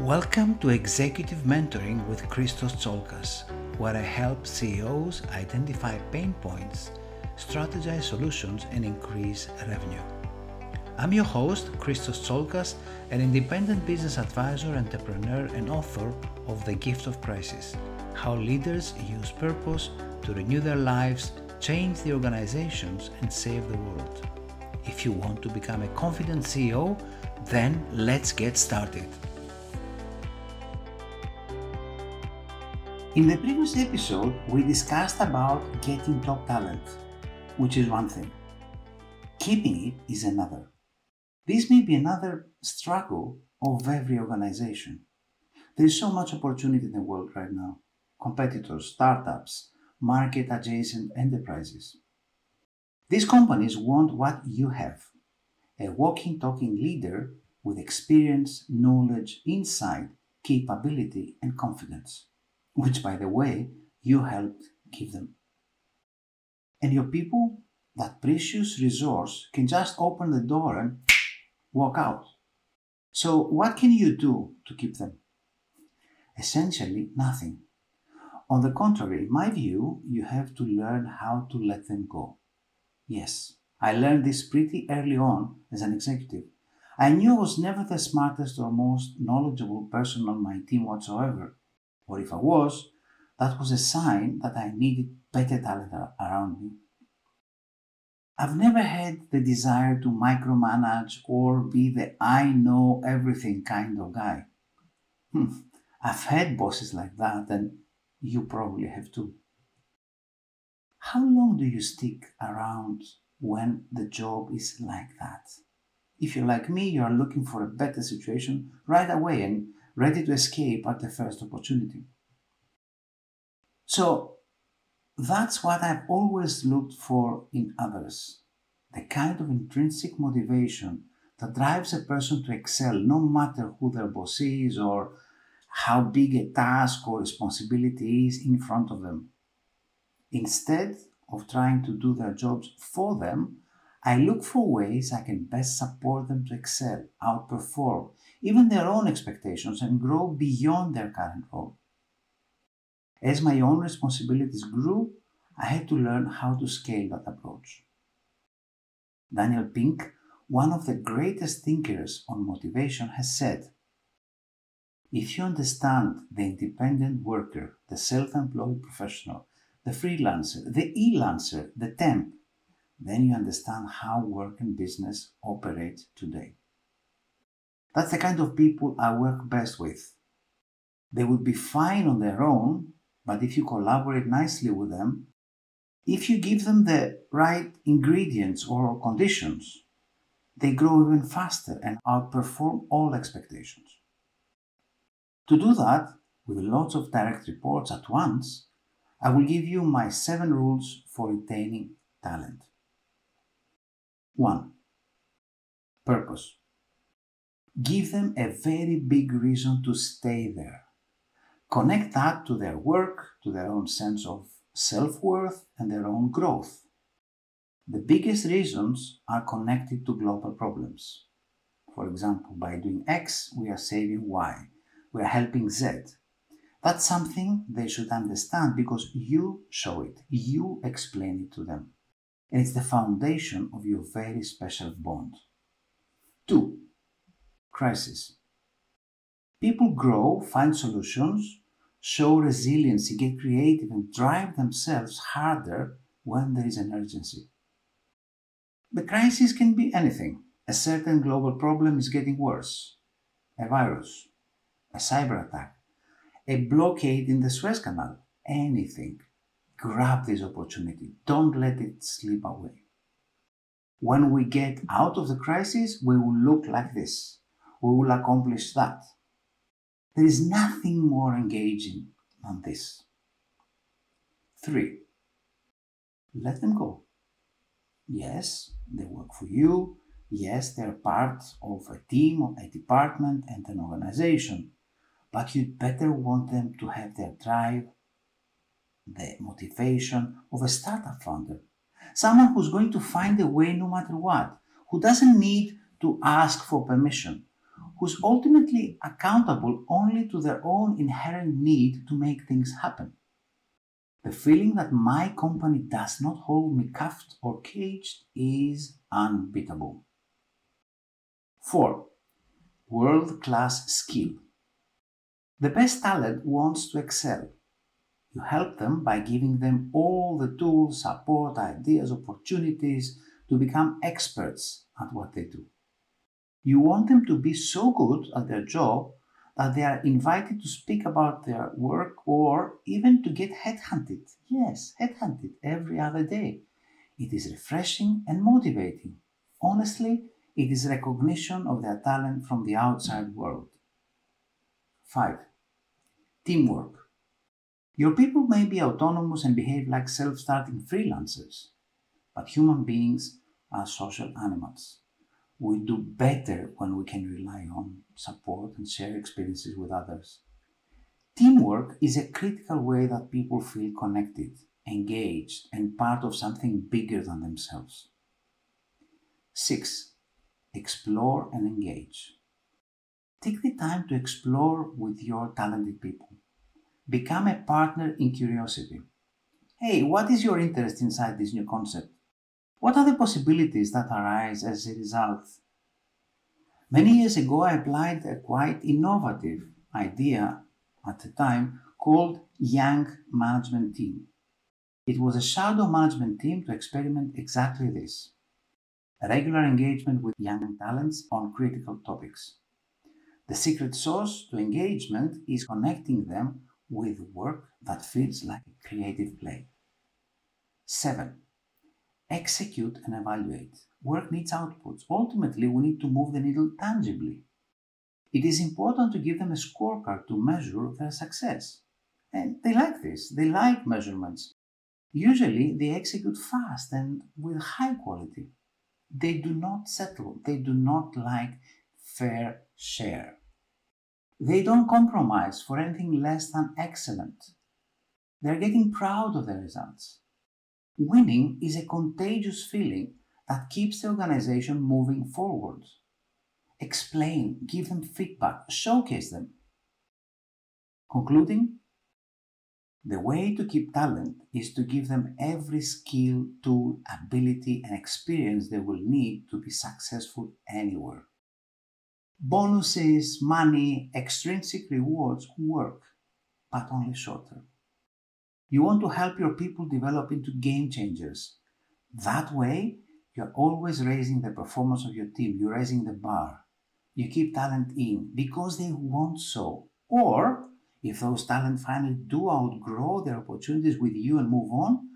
Welcome to Executive Mentoring with Christos Tsolkas, where I help CEOs identify pain points, strategize solutions, and increase revenue. I'm your host, Christos Tsolkas, an independent business advisor, entrepreneur, and author of The Gift of Crisis How Leaders Use Purpose to Renew Their Lives, Change the Organizations, and Save the World. If you want to become a confident CEO, then let's get started. In the previous episode, we discussed about getting top talent, which is one thing. Keeping it is another. This may be another struggle of every organization. There is so much opportunity in the world right now. Competitors, startups, market adjacent enterprises. These companies want what you have a walking, talking leader with experience, knowledge, insight, capability, and confidence which, by the way, you helped give them. And your people, that precious resource, can just open the door and walk out. So, what can you do to keep them? Essentially, nothing. On the contrary, in my view, you have to learn how to let them go. Yes, I learned this pretty early on as an executive. I knew I was never the smartest or most knowledgeable person on my team whatsoever or if I was, that was a sign that I needed better talent around me. I've never had the desire to micromanage or be the I know everything kind of guy. Hmm. I've had bosses like that, and you probably have too. How long do you stick around when the job is like that? If you're like me, you are looking for a better situation right away and ready to escape at the first opportunity. So that's what I've always looked for in others the kind of intrinsic motivation that drives a person to excel no matter who their boss is or how big a task or responsibility is in front of them. Instead of trying to do their jobs for them, I look for ways I can best support them to excel, outperform even their own expectations, and grow beyond their current role. As my own responsibilities grew, I had to learn how to scale that approach. Daniel Pink, one of the greatest thinkers on motivation, has said If you understand the independent worker, the self employed professional, the freelancer, the e lancer, the temp, then you understand how work and business operate today. That's the kind of people I work best with. They would be fine on their own, but if you collaborate nicely with them, if you give them the right ingredients or conditions, they grow even faster and outperform all expectations. To do that, with lots of direct reports at once, I will give you my seven rules for retaining talent. 1. Purpose. Give them a very big reason to stay there. Connect that to their work, to their own sense of self worth, and their own growth. The biggest reasons are connected to global problems. For example, by doing X, we are saving Y, we are helping Z. That's something they should understand because you show it, you explain it to them. And it's the foundation of your very special bond. 2. Crisis. People grow, find solutions, show resiliency, get creative, and drive themselves harder when there is an urgency. The crisis can be anything. A certain global problem is getting worse. A virus, a cyber attack, a blockade in the Suez Canal, anything. Grab this opportunity. Don't let it slip away. When we get out of the crisis, we will look like this. We will accomplish that. There is nothing more engaging than this. Three, let them go. Yes, they work for you. Yes, they're part of a team, a department, and an organization. But you'd better want them to have their drive, the motivation of a startup founder. Someone who's going to find a way no matter what, who doesn't need to ask for permission, who's ultimately accountable only to their own inherent need to make things happen. The feeling that my company does not hold me cuffed or caged is unbeatable. 4. World class skill. The best talent wants to excel. You help them by giving them all the tools, support, ideas, opportunities to become experts at what they do. You want them to be so good at their job that they are invited to speak about their work or even to get headhunted. Yes, headhunted every other day. It is refreshing and motivating. Honestly, it is recognition of their talent from the outside world. 5. Teamwork. Your people may be autonomous and behave like self starting freelancers, but human beings are social animals. We do better when we can rely on support and share experiences with others. Teamwork is a critical way that people feel connected, engaged, and part of something bigger than themselves. 6. Explore and engage. Take the time to explore with your talented people. Become a partner in curiosity. Hey, what is your interest inside this new concept? What are the possibilities that arise as a result? Many years ago, I applied a quite innovative idea at the time called Young Management Team. It was a shadow management team to experiment exactly this a regular engagement with young talents on critical topics. The secret sauce to engagement is connecting them with work that feels like a creative play. 7. Execute and evaluate. Work needs outputs. Ultimately, we need to move the needle tangibly. It is important to give them a scorecard to measure their success. And they like this, they like measurements. Usually, they execute fast and with high quality. They do not settle, they do not like fair share. They don't compromise for anything less than excellent. They're getting proud of their results. Winning is a contagious feeling that keeps the organization moving forward. Explain, give them feedback, showcase them. Concluding, the way to keep talent is to give them every skill, tool, ability, and experience they will need to be successful anywhere. Bonuses, money, extrinsic rewards work, but only shorter. You want to help your people develop into game changers. That way, you're always raising the performance of your team, you're raising the bar. You keep talent in because they want so. Or, if those talent finally do outgrow their opportunities with you and move on,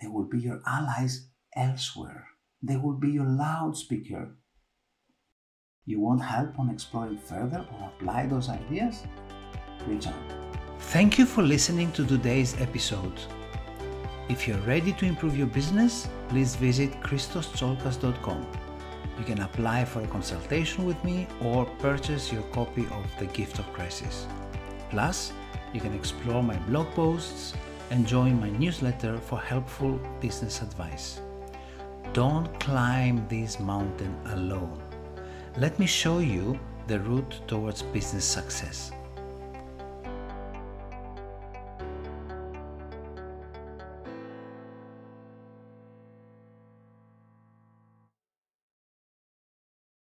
they will be your allies elsewhere. They will be your loudspeaker you want help on exploring further or apply those ideas? Reach out. Thank you for listening to today's episode. If you're ready to improve your business, please visit christostsolkas.com. You can apply for a consultation with me or purchase your copy of The Gift of Crisis. Plus, you can explore my blog posts and join my newsletter for helpful business advice. Don't climb this mountain alone. Let me show you the route towards business success.